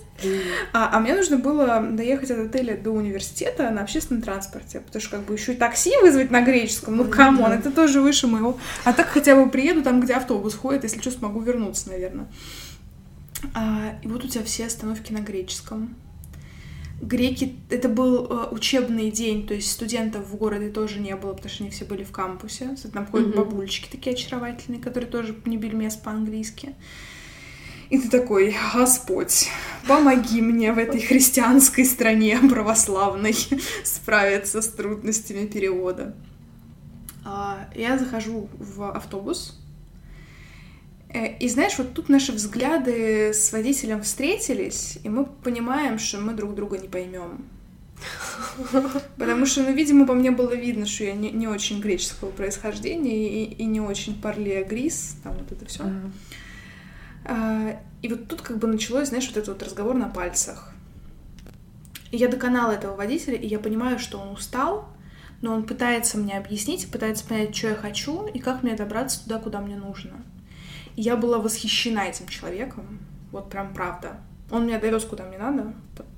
А, а мне нужно было доехать от отеля до университета на общественном транспорте, потому что как бы еще и такси вызвать на греческом, ну come on, это тоже выше моего. А так хотя бы приеду там, где автобус ходит, если что, смогу вернуться, наверное. А, и вот у тебя все остановки на греческом. Греки, это был э, учебный день, то есть студентов в городе тоже не было, потому что они все были в кампусе. Там ходят mm-hmm. бабульчики такие очаровательные, которые тоже не бельмес по-английски. И ты такой, Господь, помоги мне в этой христианской стране православной справиться с трудностями перевода. А, я захожу в автобус, э, и знаешь, вот тут наши взгляды с водителем встретились, и мы понимаем, что мы друг друга не поймем. Потому что, ну, видимо, по мне было видно, что я не, не очень греческого происхождения и, и не очень парле грис, там вот это все. Uh-huh. А, и вот тут как бы началось, знаешь, вот этот вот разговор на пальцах. И я доконала этого водителя, и я понимаю, что он устал, но он пытается мне объяснить, пытается понять, что я хочу и как мне добраться туда, куда мне нужно. И я была восхищена этим человеком, вот прям правда. Он меня довез куда мне надо,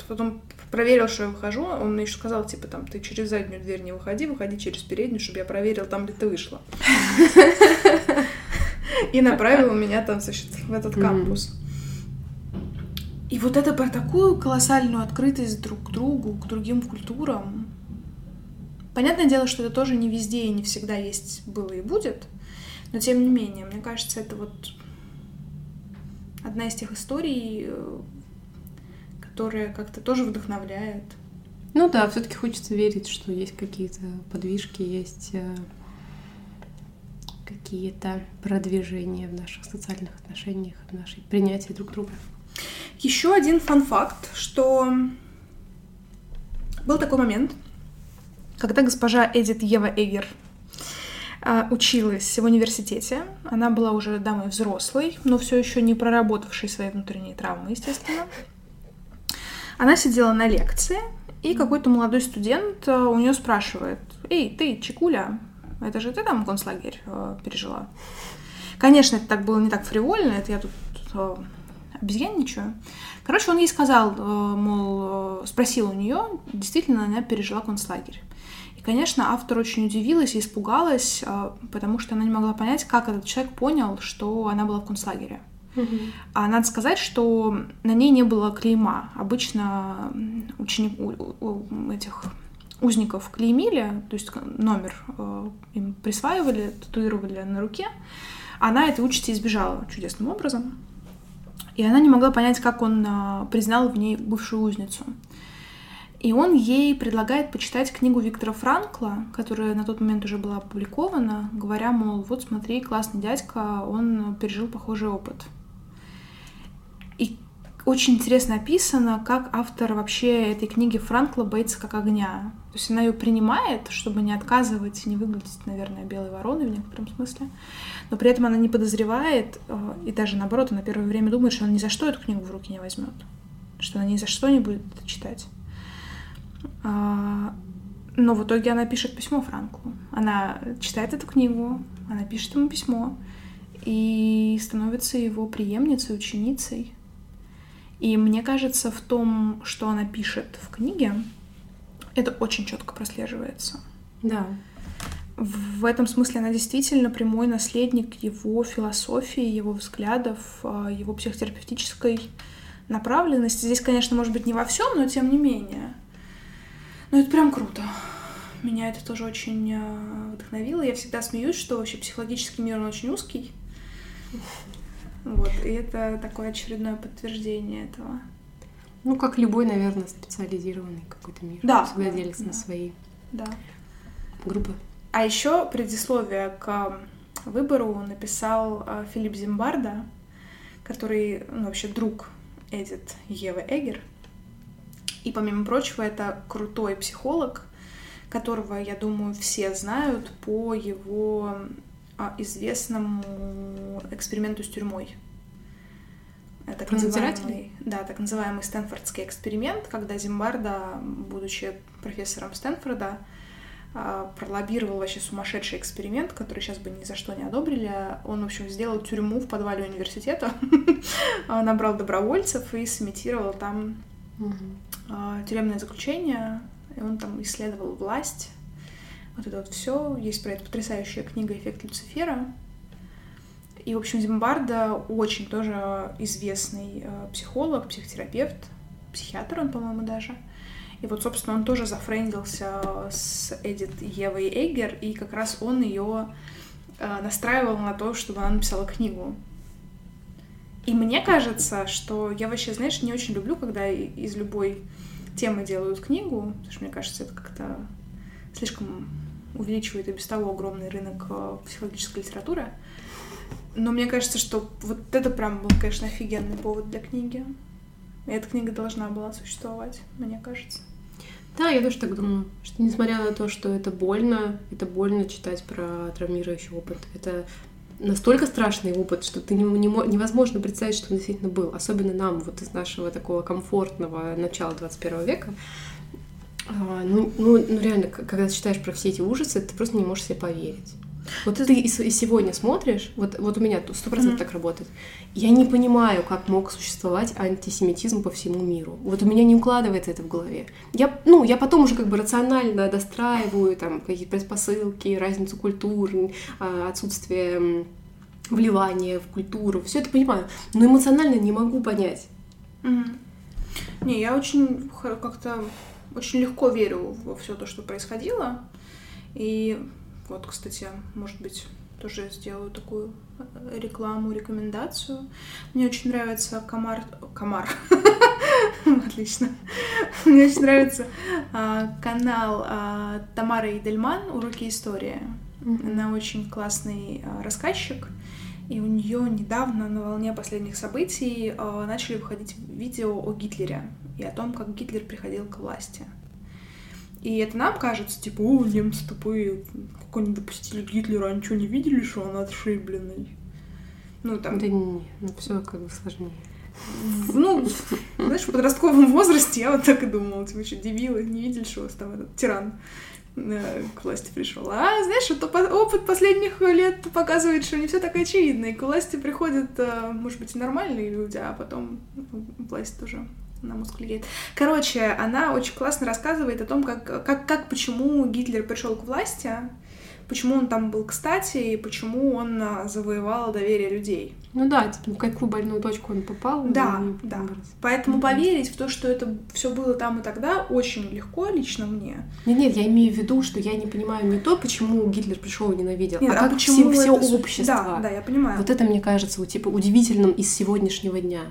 потом проверил, что я выхожу, он мне еще сказал, типа, там, ты через заднюю дверь не выходи, выходи через переднюю, чтобы я проверил, там ли ты вышла. И направил меня там, значит, в этот кампус. И вот это про такую колоссальную открытость друг к другу, к другим культурам. Понятное дело, что это тоже не везде и не всегда есть было и будет, но тем не менее, мне кажется, это вот одна из тех историй, э, которая как-то тоже вдохновляет. Ну да, все-таки хочется верить, что есть какие-то подвижки, есть э, какие-то продвижения в наших социальных отношениях, в нашей принятии друг друга. Еще один фан-факт, что был такой момент, когда госпожа Эдит Ева Эгер а, училась в университете. Она была уже дамой взрослой, но все еще не проработавшей свои внутренние травмы, естественно. Она сидела на лекции, и какой-то молодой студент а, у нее спрашивает, «Эй, ты, Чекуля, это же ты там концлагерь э, пережила. Конечно, это так было не так фривольно, это я тут э, обезьянничаю. Короче, он ей сказал, э, мол, э, спросил у нее, действительно она пережила концлагерь. И, конечно, автор очень удивилась и испугалась, э, потому что она не могла понять, как этот человек понял, что она была в концлагере. Uh-huh. А надо сказать, что на ней не было клейма. Обычно ученик у, у этих узников клеймили, то есть номер э, им присваивали, татуировали на руке. Она этой участи избежала чудесным образом. И она не могла понять, как он э, признал в ней бывшую узницу. И он ей предлагает почитать книгу Виктора Франкла, которая на тот момент уже была опубликована, говоря, мол, вот смотри, классный дядька, он пережил похожий опыт. И очень интересно описано, как автор вообще этой книги Франкла боится как огня. То есть она ее принимает, чтобы не отказывать, не выглядеть, наверное, белой вороной в некотором смысле. Но при этом она не подозревает, э, и даже наоборот, она первое время думает, что она ни за что эту книгу в руки не возьмет, что она ни за что не будет это читать. А, но в итоге она пишет письмо Франклу. Она читает эту книгу, она пишет ему письмо и становится его преемницей, ученицей. И мне кажется, в том, что она пишет в книге, это очень четко прослеживается. Да. В этом смысле она действительно прямой наследник его философии, его взглядов, а, его психотерапевтической направленности. Здесь, конечно, может быть не во всем, но тем не менее. Но это прям круто. Меня это тоже очень а, вдохновило. Я всегда смеюсь, что вообще психологический мир, он очень узкий. Вот, и это такое очередное подтверждение этого. Ну, как любой, наверное, специализированный какой-то мир. Да. Всегда да, делится да. на свои да. группы. А еще предисловие к выбору написал а, Филипп Зимбарда, который ну, вообще друг Эдит Евы Эгер. И, помимо прочего, это крутой психолог, которого, я думаю, все знают по его известному эксперименту с тюрьмой. Так называемый, да, так называемый Стэнфордский эксперимент, когда Зимбарда, будучи профессором Стэнфорда, а, пролоббировал вообще сумасшедший эксперимент, который сейчас бы ни за что не одобрили. Он, в общем, сделал тюрьму в подвале университета, набрал добровольцев и сымитировал там а, тюремное заключение. И он там исследовал власть. Вот это вот все. Есть про это потрясающая книга «Эффект Люцифера». И, в общем, Зимбарда очень тоже известный э, психолог, психотерапевт, психиатр он, по-моему, даже. И вот, собственно, он тоже зафрендился с Эдит Евой Эйгер, и как раз он ее э, настраивал на то, чтобы она написала книгу. И мне кажется, что я вообще, знаешь, не очень люблю, когда из любой темы делают книгу, потому что мне кажется, это как-то слишком увеличивает и без того огромный рынок э, психологической литературы. Но мне кажется, что вот это прям был, конечно, офигенный повод для книги. И эта книга должна была существовать, мне кажется. Да, я тоже так думаю, что несмотря на то, что это больно, это больно читать про травмирующий опыт. Это настолько страшный опыт, что ты не, не, невозможно представить, что он действительно был. Особенно нам, вот из нашего такого комфортного начала 21 века. А, ну, ну, ну, реально, когда ты читаешь про все эти ужасы, ты просто не можешь себе поверить. Вот ты и, сегодня смотришь, вот, вот у меня сто процентов mm-hmm. так работает. Я не понимаю, как мог существовать антисемитизм по всему миру. Вот у меня не укладывается это в голове. Я, ну, я потом уже как бы рационально достраиваю там какие-то предпосылки, разницу культур, а, отсутствие вливания в культуру. Все это понимаю, но эмоционально не могу понять. Mm-hmm. Не, я очень как-то очень легко верю во все то, что происходило. И вот, кстати, может быть, тоже сделаю такую э, рекламу, рекомендацию. Мне очень нравится комар... Комар. Отлично. Мне очень нравится а, канал а, Тамары Идельман «Уроки истории». Она очень классный а, рассказчик. И у нее недавно на волне последних событий начали выходить видео о Гитлере и о том, как Гитлер приходил к власти. И это нам кажется, типа, о, немцы тупые, как они допустили Гитлера, они что, не видели, что он отшибленный? Ну, там... Да не, ну все как бы сложнее. Ну, знаешь, в подростковом возрасте я вот так и думала, типа, что, дебилы, не видели, что у вас там этот тиран э, к власти пришел. А, знаешь, это опыт последних лет показывает, что не все так очевидно, и к власти приходят, э, может быть, и нормальные люди, а потом власть тоже на мозг влияет. Короче, она очень классно рассказывает о том, как, как, как почему Гитлер пришел к власти, почему он там был кстати, и почему он а, завоевал доверие людей. Ну да, типа, в какую больную точку он попал. Да, да. Поэтому mm-hmm. поверить в то, что это все было там и тогда, очень легко лично мне. Нет, нет, я имею в виду, что я не понимаю не то, почему Гитлер пришел и ненавидел, нет, а, а как почему все, это... все общество. Да, да, я понимаю. Вот это, мне кажется, типа удивительным из сегодняшнего дня.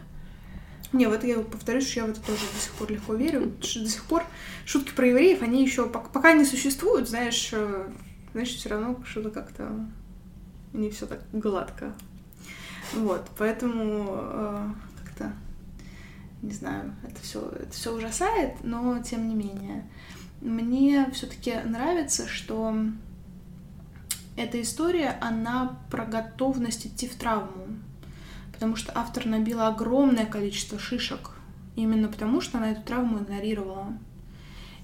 Не, вот я повторюсь, что я в это тоже до сих пор легко верю. До сих пор шутки про евреев, они еще пока не существуют, знаешь, э, знаешь, все равно что-то как-то не все так гладко. Вот, поэтому э, как-то не знаю, это все это все ужасает, но тем не менее. Мне все-таки нравится, что эта история, она про готовность идти в травму потому что автор набила огромное количество шишек, именно потому что она эту травму игнорировала.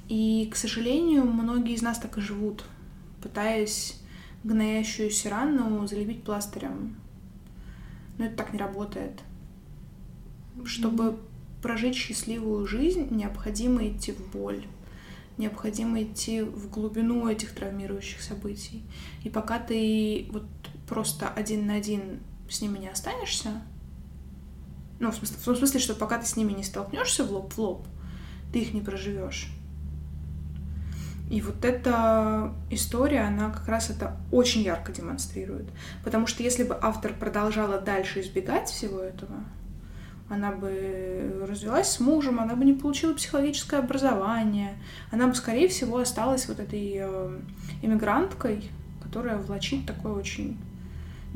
И, к сожалению, многие из нас так и живут, пытаясь гноящуюся рану залепить пластырем. Но это так не работает. Чтобы прожить счастливую жизнь, необходимо идти в боль. Необходимо идти в глубину этих травмирующих событий. И пока ты вот просто один на один с ними не останешься. Ну, в смысле, в смысле, что пока ты с ними не столкнешься в лоб в лоб, ты их не проживешь. И вот эта история, она как раз это очень ярко демонстрирует. Потому что если бы автор продолжала дальше избегать всего этого, она бы развелась с мужем, она бы не получила психологическое образование, она бы, скорее всего, осталась вот этой э, иммигранткой, которая влачит такое очень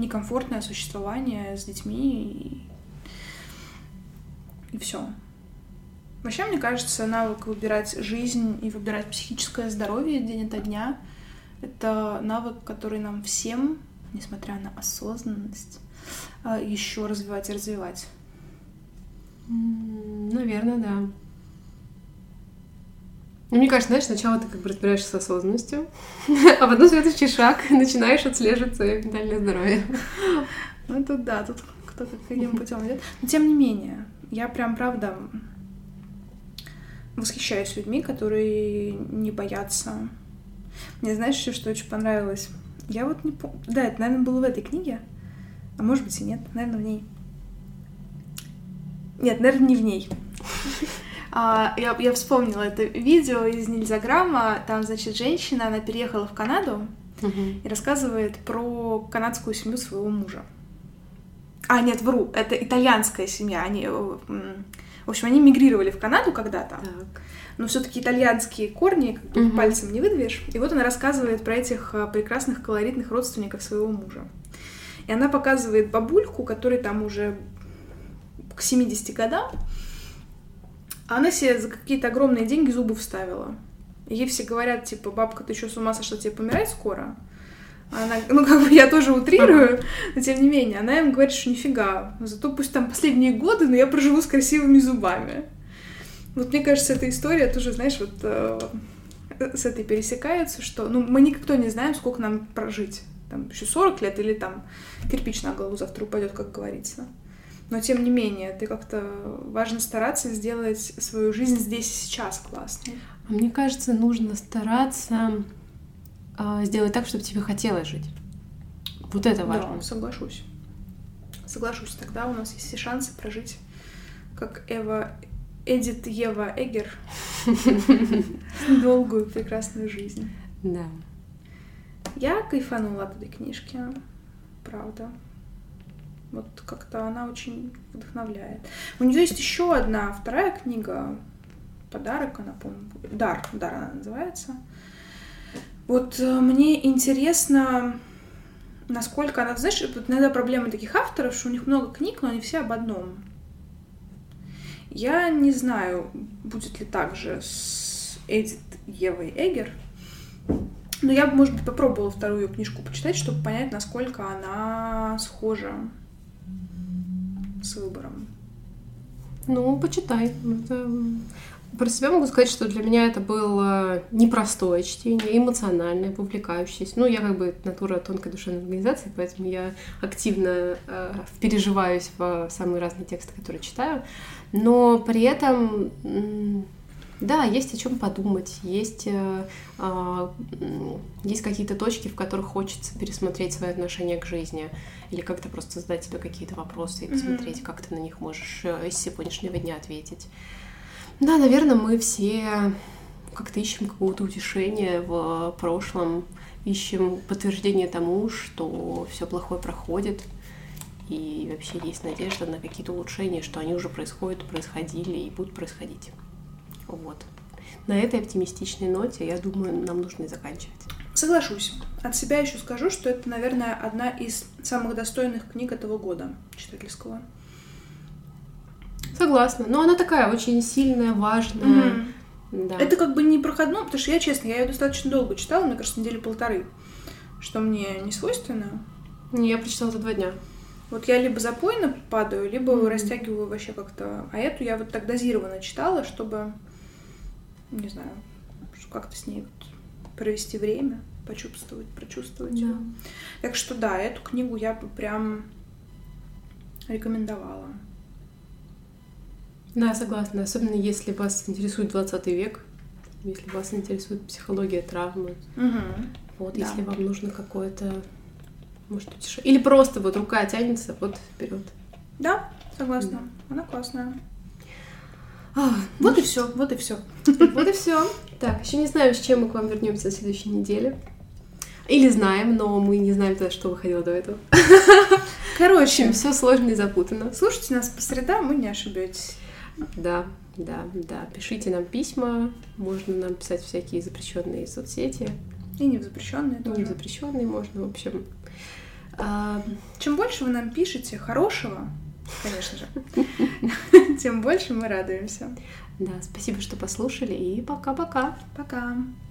некомфортное существование с детьми и, и все. Вообще, мне кажется, навык выбирать жизнь и выбирать психическое здоровье день ото дня — это навык, который нам всем, несмотря на осознанность, а, еще развивать и развивать. Наверное, да. Ну, мне кажется, знаешь, сначала ты как бы разбираешься с осознанностью, а потом следующий шаг начинаешь отслеживать свое ментальное здоровье. Ну, тут да, тут кто-то каким путем идет. Но тем не менее, я прям, правда, восхищаюсь людьми, которые не боятся. Мне знаешь еще, что очень понравилось? Я вот не помню... Да, это, наверное, было в этой книге. А может быть и нет. Наверное, в ней. Нет, наверное, не в ней. А, я, я вспомнила это видео из Нельзяграмма. Там, значит, женщина, она переехала в Канаду и рассказывает про канадскую семью своего мужа. А, нет, вру, это итальянская семья. Они, э, в общем, они мигрировали в Канаду когда-то. Так. Но все-таки итальянские корни как бы, Мгм. пальцем не выдвинешь. И вот она рассказывает про этих э, прекрасных колоритных родственников своего мужа. И она показывает бабульку, которой там уже к 70 годам, она себе за какие-то огромные деньги зубы вставила. Ей все говорят, типа, бабка, ты что, с ума сошла, тебе помирать скоро? А она, ну, как бы я тоже утрирую, но тем не менее, она им говорит, что нифига, зато пусть там последние годы, но я проживу с красивыми зубами. Вот мне кажется, эта история тоже, знаешь, вот э, с этой пересекается, что, ну, мы никто не знаем, сколько нам прожить. Там еще 40 лет или там кирпич на голову завтра упадет, как говорится. Но тем не менее, ты как-то важно стараться сделать свою жизнь здесь и сейчас классной. А Мне кажется, нужно стараться а, сделать так, чтобы тебе хотелось жить. Вот это важно. Да, соглашусь. Соглашусь, тогда у нас есть все шансы прожить, как Эва, Эдит Ева Эгер, долгую прекрасную жизнь. Да. Я кайфанула от этой книжки, правда. Вот как-то она очень вдохновляет. У нее есть еще одна, вторая книга, подарок, она, по-моему, дар, дар она называется. Вот э, мне интересно, насколько она, знаешь, вот иногда проблема таких авторов, что у них много книг, но они все об одном. Я не знаю, будет ли так же с Эдит Евой Эгер, но я бы, может быть, попробовала вторую книжку почитать, чтобы понять, насколько она схожа с выбором. Ну, почитай. Это... Про себя могу сказать, что для меня это было непростое чтение, эмоциональное, вовлекающееся. Ну, я как бы натура тонкой душевной организации, поэтому я активно э, переживаюсь в самые разные тексты, которые читаю. Но при этом, да, есть о чем подумать, есть, э, а, есть какие-то точки, в которых хочется пересмотреть свое отношение к жизни, или как-то просто задать себе какие-то вопросы и посмотреть, как ты на них можешь э, из сегодняшнего дня ответить. Да, наверное, мы все как-то ищем какого-то утешения в прошлом, ищем подтверждение тому, что все плохое проходит, и вообще есть надежда на какие-то улучшения, что они уже происходят, происходили и будут происходить. Вот. На этой оптимистичной ноте, я думаю, нам нужно и заканчивать. Соглашусь. От себя еще скажу, что это, наверное, одна из самых достойных книг этого года читательского. Согласна. Но она такая очень сильная, важная. Мгм. Да. Это как бы не проходно, потому что я, честно, я ее достаточно долго читала, мне кажется, недели полторы, что мне не свойственно. Не, я прочитала за два дня. Вот я либо запойно падаю, либо Мгм. растягиваю вообще как-то. А эту я вот так дозированно читала, чтобы, не знаю, как-то с ней вот провести время, почувствовать, прочувствовать. её. Так что да, эту книгу я бы прям рекомендовала. Да, согласна. Особенно если вас интересует 20 век, если вас интересует психология травмы. Мгм. Вот, Да. если вам нужно какое-то, может, утешение. Или просто вот рука тянется вот вперед. Да, согласна. Она классная. А, Вот и все, вот и все. вот и все. Так, еще не знаю, с чем мы к вам вернемся на следующей неделе. Или знаем, но мы не знаем, тогда, что выходило до этого. В Короче, все сложно и запутано. слушайте нас по средам, вы не ошибетесь. Да, да, да. Пишите нам письма, можно нам писать всякие запрещенные соцсети. И не в запрещенные тоже. не запрещенные можно, в общем. А, Чем больше вы нам пишете хорошего, конечно же. Тем больше мы радуемся. Да, спасибо, что послушали, и пока-пока. Пока. -пока. пока.